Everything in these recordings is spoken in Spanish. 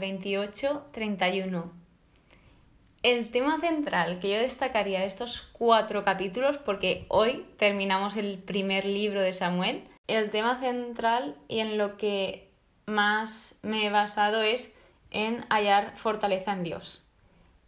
Samuel 28, 31. El tema central que yo destacaría de estos cuatro capítulos, porque hoy terminamos el primer libro de Samuel, el tema central y en lo que más me he basado es en hallar fortaleza en Dios.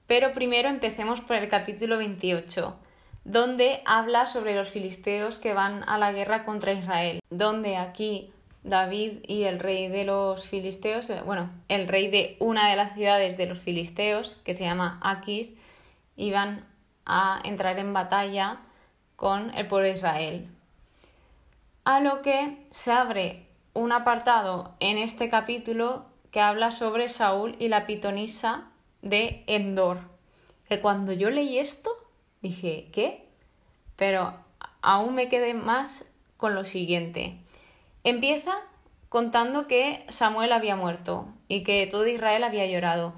Pero primero empecemos por el capítulo 28, donde habla sobre los filisteos que van a la guerra contra Israel, donde aquí David y el rey de los filisteos, eh, bueno, el rey de una de las ciudades de los filisteos, que se llama Aquis, iban a entrar en batalla con el pueblo de Israel. A lo que se abre un apartado en este capítulo que habla sobre Saúl y la pitonisa de Endor. Que cuando yo leí esto dije, ¿qué? Pero aún me quedé más con lo siguiente. Empieza contando que Samuel había muerto y que todo Israel había llorado.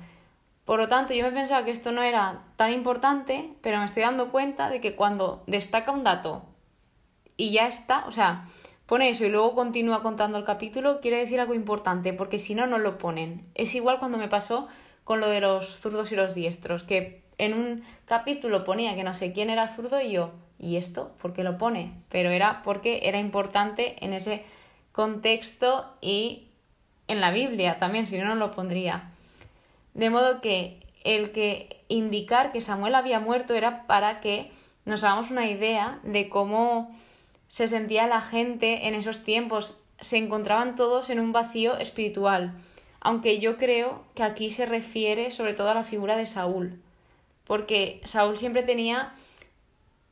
Por lo tanto, yo me pensaba que esto no era tan importante, pero me estoy dando cuenta de que cuando destaca un dato y ya está, o sea, pone eso y luego continúa contando el capítulo, quiere decir algo importante, porque si no, no lo ponen. Es igual cuando me pasó con lo de los zurdos y los diestros, que en un capítulo ponía que no sé quién era zurdo y yo, ¿y esto? ¿Por qué lo pone? Pero era porque era importante en ese contexto y en la Biblia también, si no, no lo pondría. De modo que el que indicar que Samuel había muerto era para que nos hagamos una idea de cómo se sentía la gente en esos tiempos. Se encontraban todos en un vacío espiritual, aunque yo creo que aquí se refiere sobre todo a la figura de Saúl, porque Saúl siempre tenía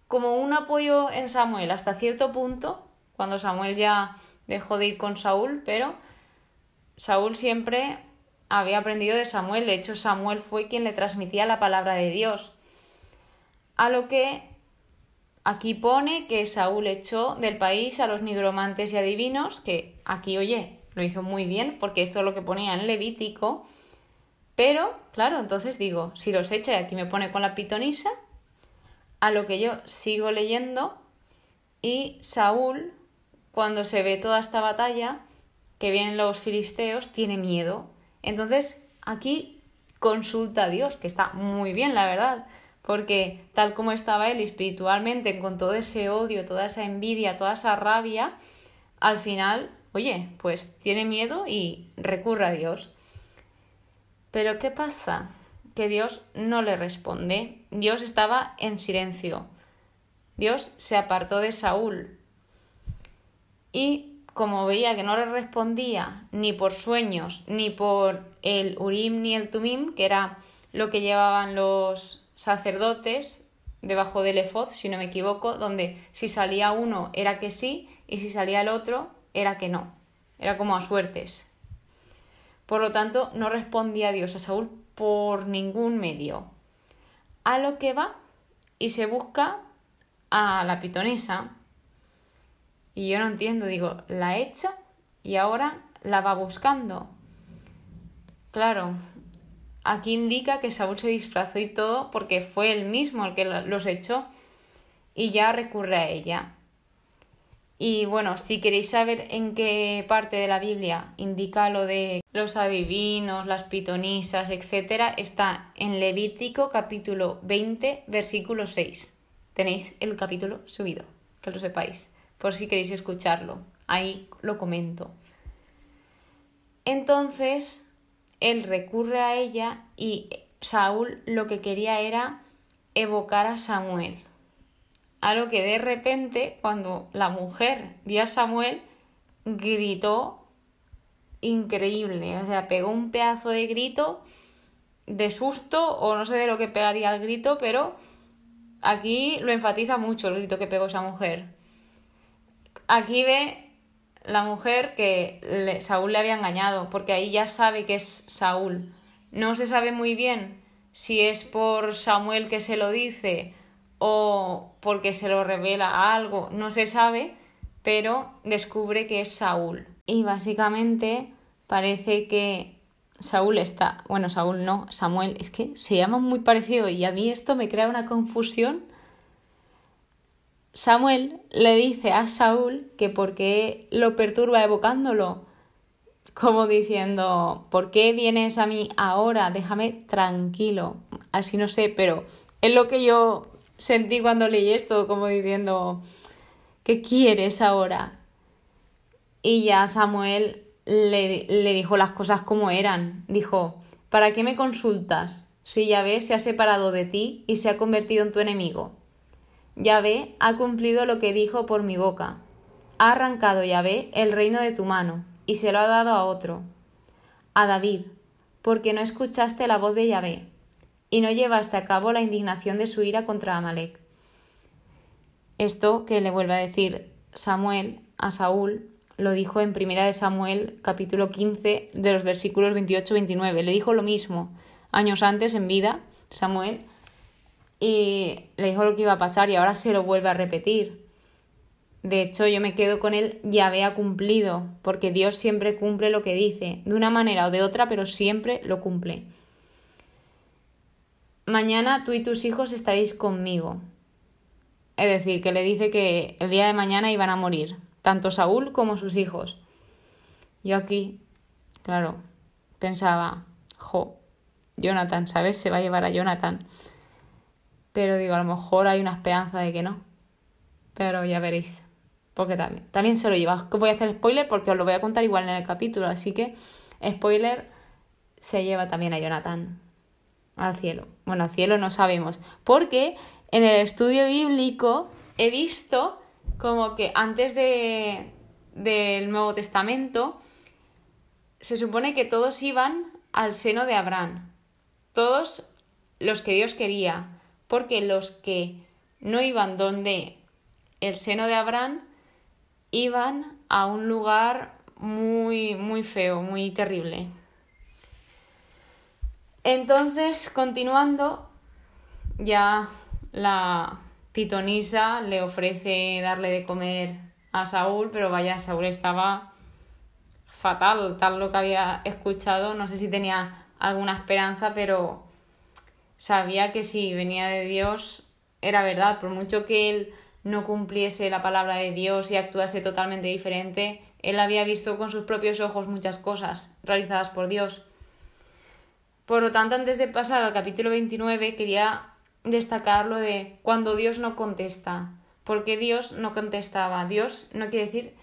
como un apoyo en Samuel hasta cierto punto, cuando Samuel ya dejó de ir con Saúl, pero Saúl siempre había aprendido de Samuel. De hecho, Samuel fue quien le transmitía la palabra de Dios. A lo que aquí pone que Saúl echó del país a los nigromantes y adivinos, que aquí, oye, lo hizo muy bien, porque esto es lo que ponía en Levítico. Pero, claro, entonces digo, si los echa aquí me pone con la pitonisa, a lo que yo sigo leyendo, y Saúl cuando se ve toda esta batalla, que vienen los filisteos, tiene miedo. Entonces, aquí consulta a Dios, que está muy bien, la verdad, porque tal como estaba él espiritualmente, con todo ese odio, toda esa envidia, toda esa rabia, al final, oye, pues tiene miedo y recurre a Dios. Pero ¿qué pasa? Que Dios no le responde. Dios estaba en silencio. Dios se apartó de Saúl, y como veía que no le respondía ni por sueños, ni por el Urim ni el Tumim, que era lo que llevaban los sacerdotes debajo del efod, si no me equivoco, donde si salía uno era que sí y si salía el otro era que no. Era como a suertes. Por lo tanto, no respondía Dios a Saúl por ningún medio. A lo que va y se busca a la pitonisa, y yo no entiendo, digo, la echa y ahora la va buscando. Claro, aquí indica que Saúl se disfrazó y todo porque fue él mismo el que los echó y ya recurre a ella. Y bueno, si queréis saber en qué parte de la Biblia indica lo de los adivinos, las pitonisas, etc., está en Levítico capítulo 20, versículo 6. Tenéis el capítulo subido, que lo sepáis por si queréis escucharlo. Ahí lo comento. Entonces, él recurre a ella y Saúl lo que quería era evocar a Samuel. A lo que de repente, cuando la mujer vio a Samuel, gritó increíble. O sea, pegó un pedazo de grito de susto o no sé de lo que pegaría el grito, pero aquí lo enfatiza mucho el grito que pegó esa mujer. Aquí ve la mujer que Saúl le había engañado, porque ahí ya sabe que es Saúl. No se sabe muy bien si es por Samuel que se lo dice o porque se lo revela algo, no se sabe, pero descubre que es Saúl. Y básicamente parece que Saúl está, bueno, Saúl no, Samuel, es que se llama muy parecido y a mí esto me crea una confusión Samuel le dice a Saúl que porque lo perturba evocándolo, como diciendo, ¿por qué vienes a mí ahora? Déjame tranquilo. Así no sé, pero es lo que yo sentí cuando leí esto, como diciendo, ¿qué quieres ahora? Y ya Samuel le, le dijo las cosas como eran. Dijo, ¿para qué me consultas? Si Yahvé se ha separado de ti y se ha convertido en tu enemigo. Yahvé ha cumplido lo que dijo por mi boca. Ha arrancado Yahvé el reino de tu mano y se lo ha dado a otro, a David, porque no escuchaste la voz de Yahvé y no llevaste a cabo la indignación de su ira contra Amalek. Esto que le vuelve a decir Samuel a Saúl lo dijo en Primera de Samuel capítulo 15 de los versículos 28-29. Le dijo lo mismo años antes en vida Samuel y le dijo lo que iba a pasar y ahora se lo vuelve a repetir. De hecho, yo me quedo con él, ya había cumplido, porque Dios siempre cumple lo que dice, de una manera o de otra, pero siempre lo cumple. Mañana tú y tus hijos estaréis conmigo. Es decir, que le dice que el día de mañana iban a morir, tanto Saúl como sus hijos. Yo aquí, claro, pensaba, jo, Jonathan, ¿sabes? Se va a llevar a Jonathan. Pero digo, a lo mejor hay una esperanza de que no. Pero ya veréis porque también, también se lo lleva. Voy a hacer spoiler porque os lo voy a contar igual en el capítulo, así que spoiler se lleva también a Jonathan al cielo. Bueno, al cielo no sabemos, porque en el estudio bíblico he visto como que antes de del Nuevo Testamento se supone que todos iban al seno de Abraham, todos los que Dios quería, porque los que no iban donde el seno de Abraham iban a un lugar muy, muy feo, muy terrible. Entonces, continuando, ya la pitonisa le ofrece darle de comer a Saúl, pero vaya, Saúl estaba fatal, tal lo que había escuchado, no sé si tenía alguna esperanza, pero sabía que si venía de Dios era verdad, por mucho que él no cumpliese la palabra de Dios y actuase totalmente diferente, él había visto con sus propios ojos muchas cosas realizadas por Dios. Por lo tanto, antes de pasar al capítulo 29, quería destacar lo de cuando Dios no contesta. Porque Dios no contestaba. Dios no quiere decir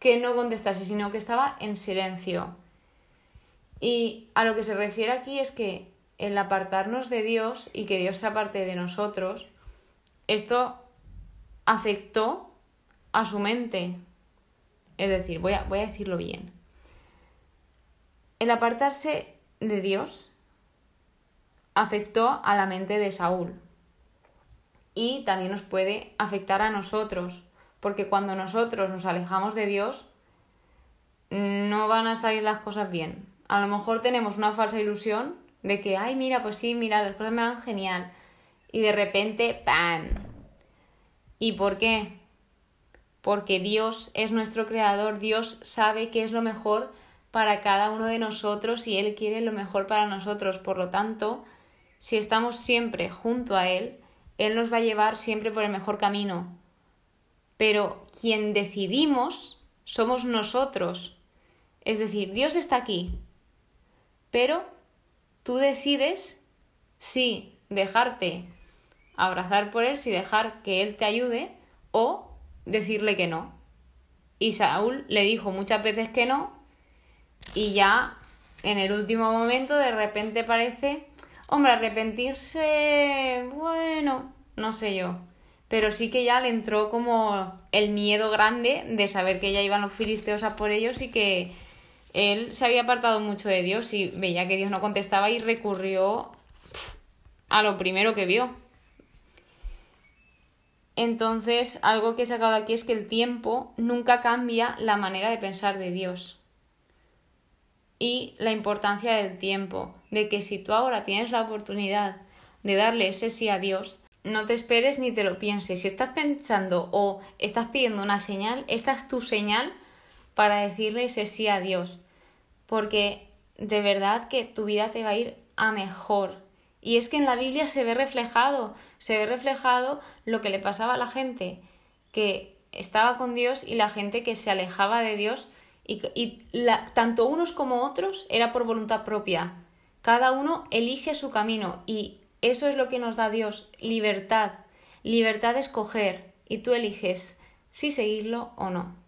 que no contestase, sino que estaba en silencio. Y a lo que se refiere aquí es que el apartarnos de Dios y que Dios se aparte de nosotros, esto afectó a su mente. Es decir, voy a, voy a decirlo bien. El apartarse de Dios afectó a la mente de Saúl y también nos puede afectar a nosotros, porque cuando nosotros nos alejamos de Dios, no van a salir las cosas bien. A lo mejor tenemos una falsa ilusión de que, ay, mira, pues sí, mira, las cosas me van genial. Y de repente, ¡pam! ¿Y por qué? Porque Dios es nuestro creador, Dios sabe qué es lo mejor para cada uno de nosotros y Él quiere lo mejor para nosotros. Por lo tanto, si estamos siempre junto a Él, Él nos va a llevar siempre por el mejor camino. Pero quien decidimos somos nosotros. Es decir, Dios está aquí, pero tú decides si dejarte abrazar por él, si dejar que él te ayude o decirle que no. Y Saúl le dijo muchas veces que no y ya en el último momento de repente parece, hombre, arrepentirse, bueno, no sé yo. Pero sí que ya le entró como el miedo grande de saber que ya iban los filisteos a por ellos y que él se había apartado mucho de Dios y veía que Dios no contestaba y recurrió a lo primero que vio, entonces, algo que he sacado aquí es que el tiempo nunca cambia la manera de pensar de Dios. Y la importancia del tiempo, de que si tú ahora tienes la oportunidad de darle ese sí a Dios, no te esperes ni te lo pienses. Si estás pensando o estás pidiendo una señal, esta es tu señal para decirle ese sí a Dios. Porque de verdad que tu vida te va a ir a mejor. Y es que en la Biblia se ve reflejado, se ve reflejado lo que le pasaba a la gente que estaba con Dios y la gente que se alejaba de Dios Y, tanto unos como otros era por voluntad propia. Cada uno elige su camino y eso es lo que nos da Dios, libertad, libertad de escoger y tú eliges si seguirlo o no.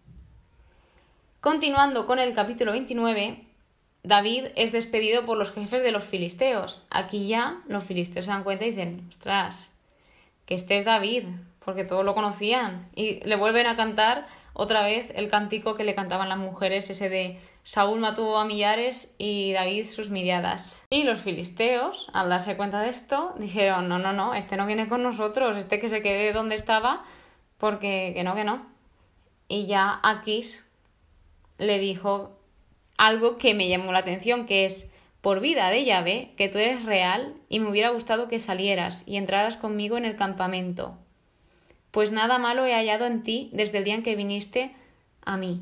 Continuando con el capítulo 29, David es despedido por los jefes de los filisteos. Aquí ya los filisteos se dan cuenta y dicen, ostras, que este es David, porque todos lo conocían. Y le vuelven a cantar otra vez el cántico que le cantaban las mujeres, ese de Saúl mató a millares y David sus miriadas. Y los filisteos, al darse cuenta de esto, dijeron, no, no, no, este no viene con nosotros, este que se quede donde estaba, porque que no, que no. Y ya Aquis le dijo algo que me llamó la atención, que es, por vida de llave, que tú eres real y me hubiera gustado que salieras y entraras conmigo en el campamento pues nada malo he hallado en ti desde el día en que viniste a mí.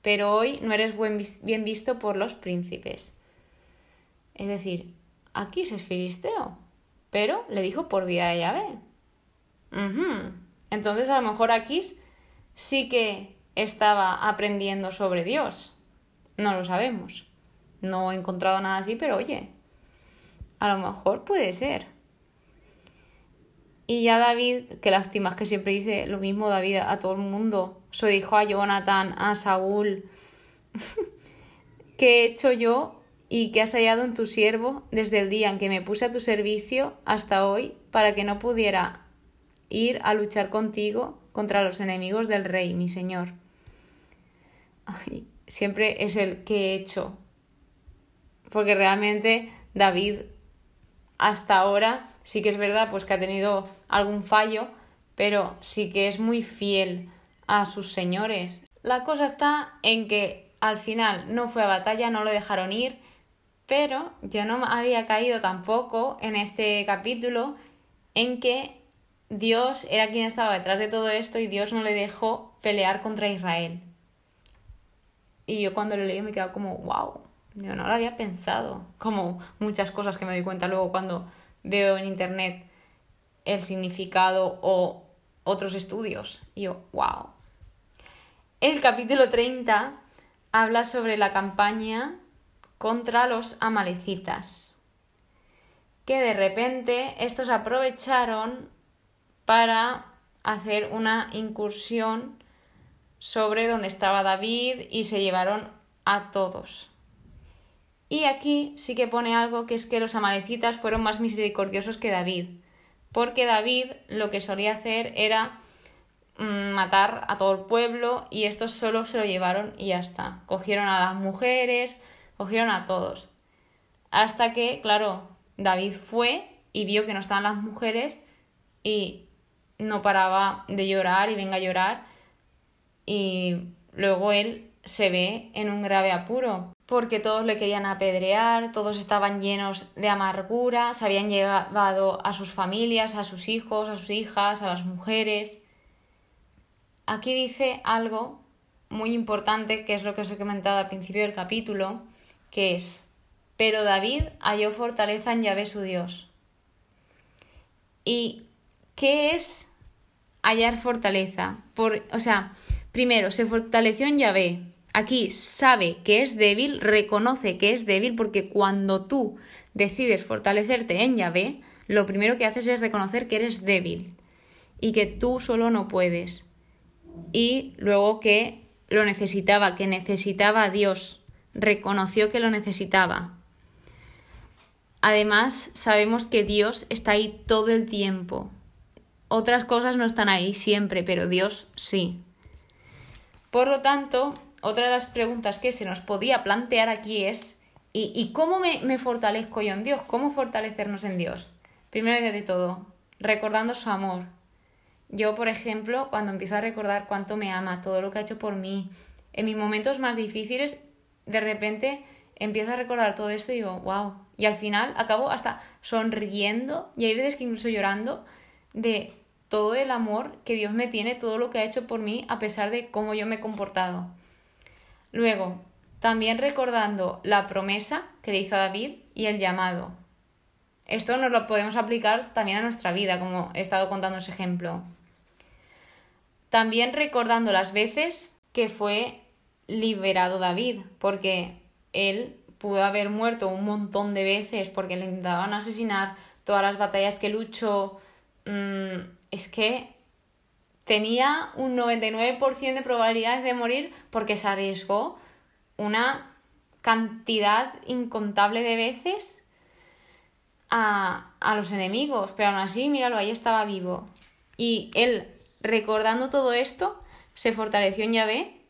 Pero hoy no eres bien visto por los príncipes. Es decir, Aquis es filisteo, pero le dijo por vida de llave. Entonces a lo mejor Aquis sí que estaba aprendiendo sobre Dios. No lo sabemos. No he encontrado nada así, pero oye, a lo mejor puede ser. Y ya David, qué lástima, es que siempre dice lo mismo David a todo el mundo. Se dijo a Jonathan, a Saúl, ¿qué he hecho yo y qué has hallado en tu siervo desde el día en que me puse a tu servicio hasta hoy para que no pudiera ir a luchar contigo contra los enemigos del rey, mi señor? Siempre es el que he hecho. Porque realmente David hasta ahora sí que es verdad pues que ha tenido algún fallo, pero sí que es muy fiel a sus señores. La cosa está en que al final no fue a batalla, no lo dejaron ir, pero yo no había caído tampoco en este capítulo en que Dios era quien estaba detrás de todo esto y Dios no le dejó pelear contra Israel. Y yo cuando lo leí me quedaba como, wow, yo no lo había pensado. Como muchas cosas que me doy cuenta luego cuando veo en internet el significado o otros estudios. Y yo, wow. El capítulo 30 habla sobre la campaña contra los amalecitas. Que de repente estos aprovecharon para hacer una incursión sobre donde estaba David y se llevaron a todos. Y aquí sí que pone algo que es que los amalecitas fueron más misericordiosos que David, porque David lo que solía hacer era mm, matar a todo el pueblo y estos solo se lo llevaron y ya está. Cogieron a las mujeres, cogieron a todos. Hasta que, claro, David fue y vio que no estaban las mujeres y no paraba de llorar y venga a llorar y luego él se ve en un grave apuro porque todos le querían apedrear, todos estaban llenos de amargura, se habían llevado a sus familias, a sus hijos, a sus hijas, a las mujeres. Aquí dice algo muy importante, que es lo que os he comentado al principio del capítulo, que es, pero David halló fortaleza en Yahvé su Dios. ¿Y qué es hallar fortaleza? Por, o sea, primero, se fortaleció en Yahvé, Aquí sabe que es débil, reconoce que es débil porque cuando tú decides fortalecerte en Yahvé, lo primero que haces es reconocer que eres débil y que tú solo no puedes. Y luego que lo necesitaba, que necesitaba a Dios, reconoció que lo necesitaba. Además, sabemos que Dios está ahí todo el tiempo. Otras cosas no están ahí siempre, pero Dios sí. Por lo tanto, otra de las preguntas que se nos podía plantear aquí es, ¿y, cómo me, fortalezco yo en Dios? ¿Cómo fortalecernos en Dios? Primero que de todo, recordando su amor. Yo, por ejemplo, cuando empiezo a recordar cuánto me ama, todo lo que ha hecho por mí, en mis momentos más difíciles, de repente empiezo a recordar todo esto y digo, wow. Y al final acabo hasta sonriendo y hay veces que incluso llorando de todo el amor que Dios me tiene, todo lo que ha hecho por mí, a pesar de cómo yo me he comportado. Luego, también recordando la promesa que le hizo a David y el llamado. Esto nos lo podemos aplicar también a nuestra vida, como he estado contando ese ejemplo. También recordando las veces que fue liberado David, porque él pudo haber muerto un montón de veces porque le intentaban asesinar, todas las batallas que luchó, mm, es que tenía un 99% de probabilidades de morir porque se arriesgó una cantidad incontable de veces a, a los enemigos, pero aún así, míralo, ahí estaba vivo. Y él, recordando todo esto, se fortaleció en Yahvé,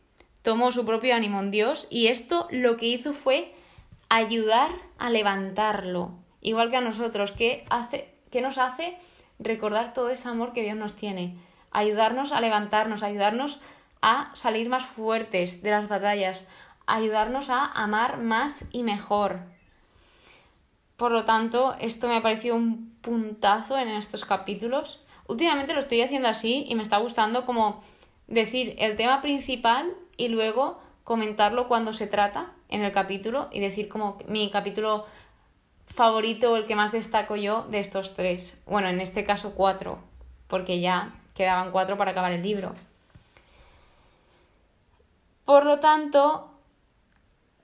tomó su propio ánimo en Dios y esto lo que hizo fue ayudar a levantarlo, igual que a nosotros, que, hace, que nos hace recordar todo ese amor que Dios nos tiene, ayudarnos a levantarnos, ayudarnos a salir más fuertes de las batallas, ayudarnos a amar más y mejor. Por lo tanto, esto me ha parecido un puntazo en estos capítulos. Últimamente lo estoy haciendo así y me está gustando como decir el tema principal y luego comentarlo cuando se trata en el capítulo y decir como mi capítulo favorito el que más destaco yo de estos tres. Bueno, en este caso cuatro, porque ya quedaban cuatro para acabar el libro. Por lo tanto,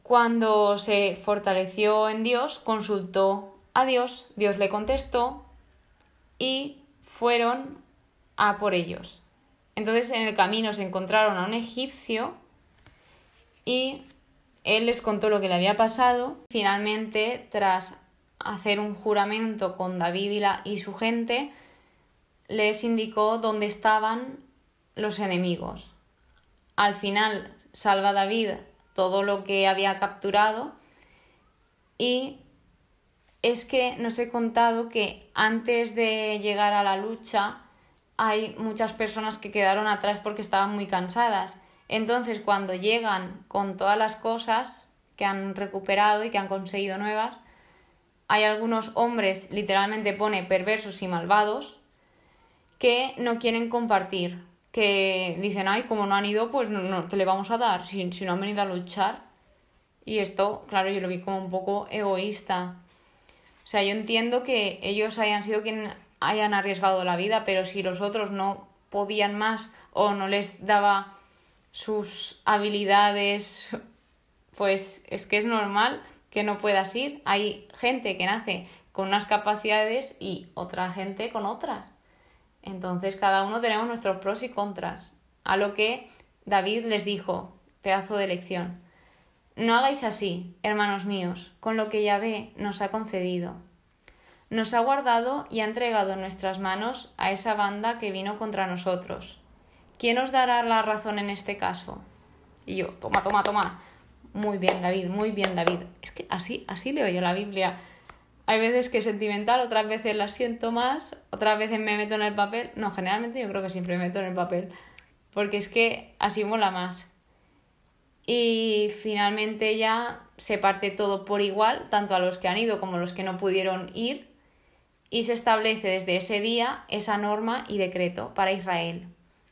cuando se fortaleció en Dios, consultó a Dios, Dios le contestó y fueron a por ellos. Entonces en el camino se encontraron a un egipcio y él les contó lo que le había pasado. Finalmente, tras hacer un juramento con David y, la, y su gente, les indicó dónde estaban los enemigos. Al final salva David todo lo que había capturado y es que nos he contado que antes de llegar a la lucha hay muchas personas que quedaron atrás porque estaban muy cansadas entonces, cuando llegan con todas las cosas que han recuperado y que han conseguido nuevas, hay algunos hombres, literalmente pone perversos y malvados, que no quieren compartir, que dicen, ay, como no han ido, pues no, no le vamos a dar si, si no han venido a luchar. Y esto, claro, yo lo vi como un poco egoísta. O sea, yo entiendo que ellos hayan sido quienes hayan arriesgado la vida, pero si los otros no podían más o no les daba sus habilidades, pues es que es normal que no puedas ir. Hay gente que nace con unas capacidades y otra gente con otras. Entonces cada uno tenemos nuestros pros y contras. A lo que David les dijo, pedazo de lección. No hagáis así, hermanos míos, con lo que Yahvé nos ha concedido. Nos ha guardado y ha entregado en nuestras manos a esa banda que vino contra nosotros ¿Quién os dará la razón en este caso? Y yo, toma, toma, toma. Muy bien, David, muy bien, David. Es que así, así leo yo la Biblia. Hay veces que es sentimental, otras veces la siento más, otras veces me meto en el papel. No, generalmente yo creo que siempre me meto en el papel. Porque es que así mola más. Y finalmente ya se parte todo por igual, tanto a los que han ido como a los que no pudieron ir. Y se establece desde ese día esa norma y decreto para Israel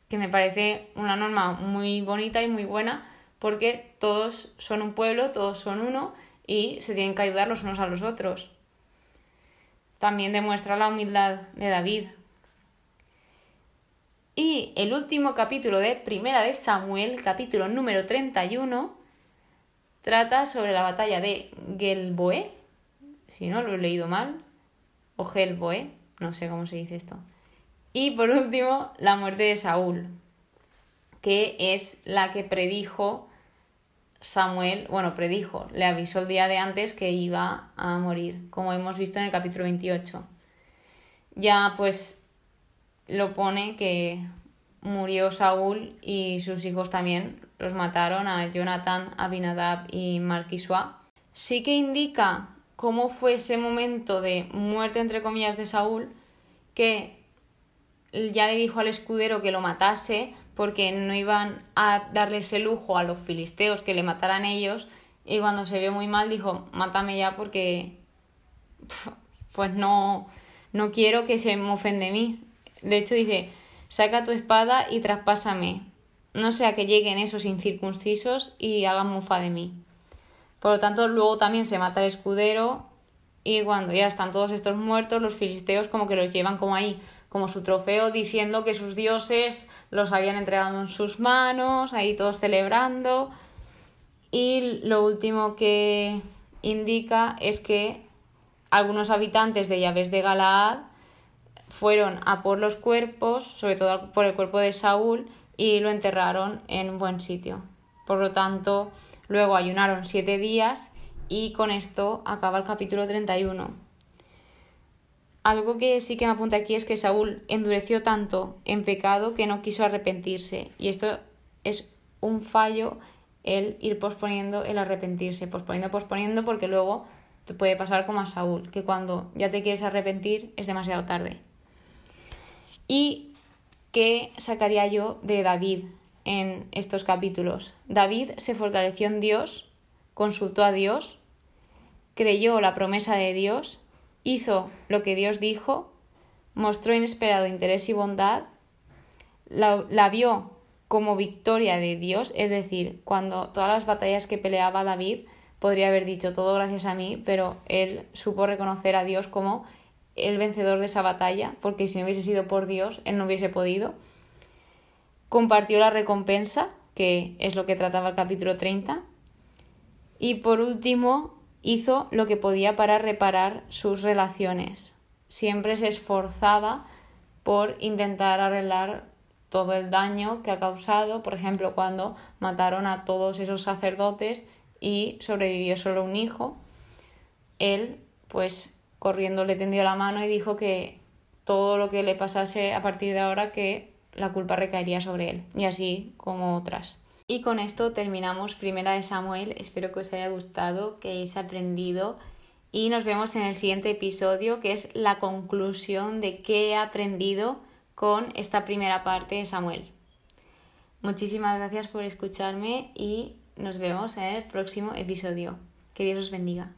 que me parece una norma muy bonita y muy buena porque todos son un pueblo, todos son uno y se tienen que ayudar los unos a los otros. También demuestra la humildad de David. Y el último capítulo de Primera de Samuel, capítulo número 31, trata sobre la batalla de Gelboe, si no lo he leído mal, o Gelboe, no sé cómo se dice esto. Y por último, la muerte de Saúl, que es la que predijo Samuel, bueno, predijo, le avisó el día de antes que iba a morir, como hemos visto en el capítulo 28. Ya pues lo pone que murió Saúl y sus hijos también los mataron a Jonathan, Abinadab y Marquisua. Sí que indica cómo fue ese momento de muerte entre comillas de Saúl, que ya le dijo al escudero que lo matase porque no iban a darle ese lujo a los filisteos que le mataran ellos y cuando se vio muy mal dijo mátame ya porque pues no no quiero que se mofen de mí de hecho dice saca tu espada y traspásame. No sea que lleguen esos incircuncisos y hagan mofa de mí por lo tanto luego también se mata el escudero y cuando ya están todos estos muertos los filisteos como que los llevan como ahí como su trofeo diciendo que sus dioses los habían entregado en sus manos, ahí todos celebrando. Y lo último que indica es que algunos habitantes de Llaves de Galaad fueron a por los cuerpos, sobre todo por el cuerpo de Saúl, y lo enterraron en un buen sitio. Por lo tanto, luego ayunaron siete días y con esto acaba el capítulo 31. Algo que sí que me apunta aquí es que Saúl endureció tanto en pecado que no quiso arrepentirse. Y esto es un fallo el ir posponiendo el arrepentirse, posponiendo, posponiendo, porque luego te puede pasar como a Saúl, que cuando ya te quieres arrepentir es demasiado tarde. ¿Y qué sacaría yo de David en estos capítulos? David se fortaleció en Dios, consultó a Dios, creyó la promesa de Dios, hizo lo que Dios dijo, mostró inesperado interés y bondad, la, la vio como victoria de Dios, es decir, cuando todas las batallas que peleaba David, podría haber dicho todo gracias a mí, pero él supo reconocer a Dios como el vencedor de esa batalla, porque si no hubiese sido por Dios, él no hubiese podido. Compartió la recompensa, que es lo que trataba el capítulo 30. Y por último, hizo lo que podía para reparar sus relaciones. Siempre se esforzaba por intentar arreglar todo el daño que ha causado, por ejemplo, cuando mataron a todos esos sacerdotes y sobrevivió solo un hijo, él pues corriendo le tendió la mano y dijo que todo lo que le pasase a partir de ahora que la culpa recaería sobre él, y así como otras. Y con esto terminamos Primera de Samuel. Espero que os haya gustado, que hayáis aprendido y nos vemos en el siguiente episodio que es la conclusión de qué he aprendido con esta primera parte de Samuel. Muchísimas gracias por escucharme y nos vemos en el próximo episodio. Que Dios os bendiga.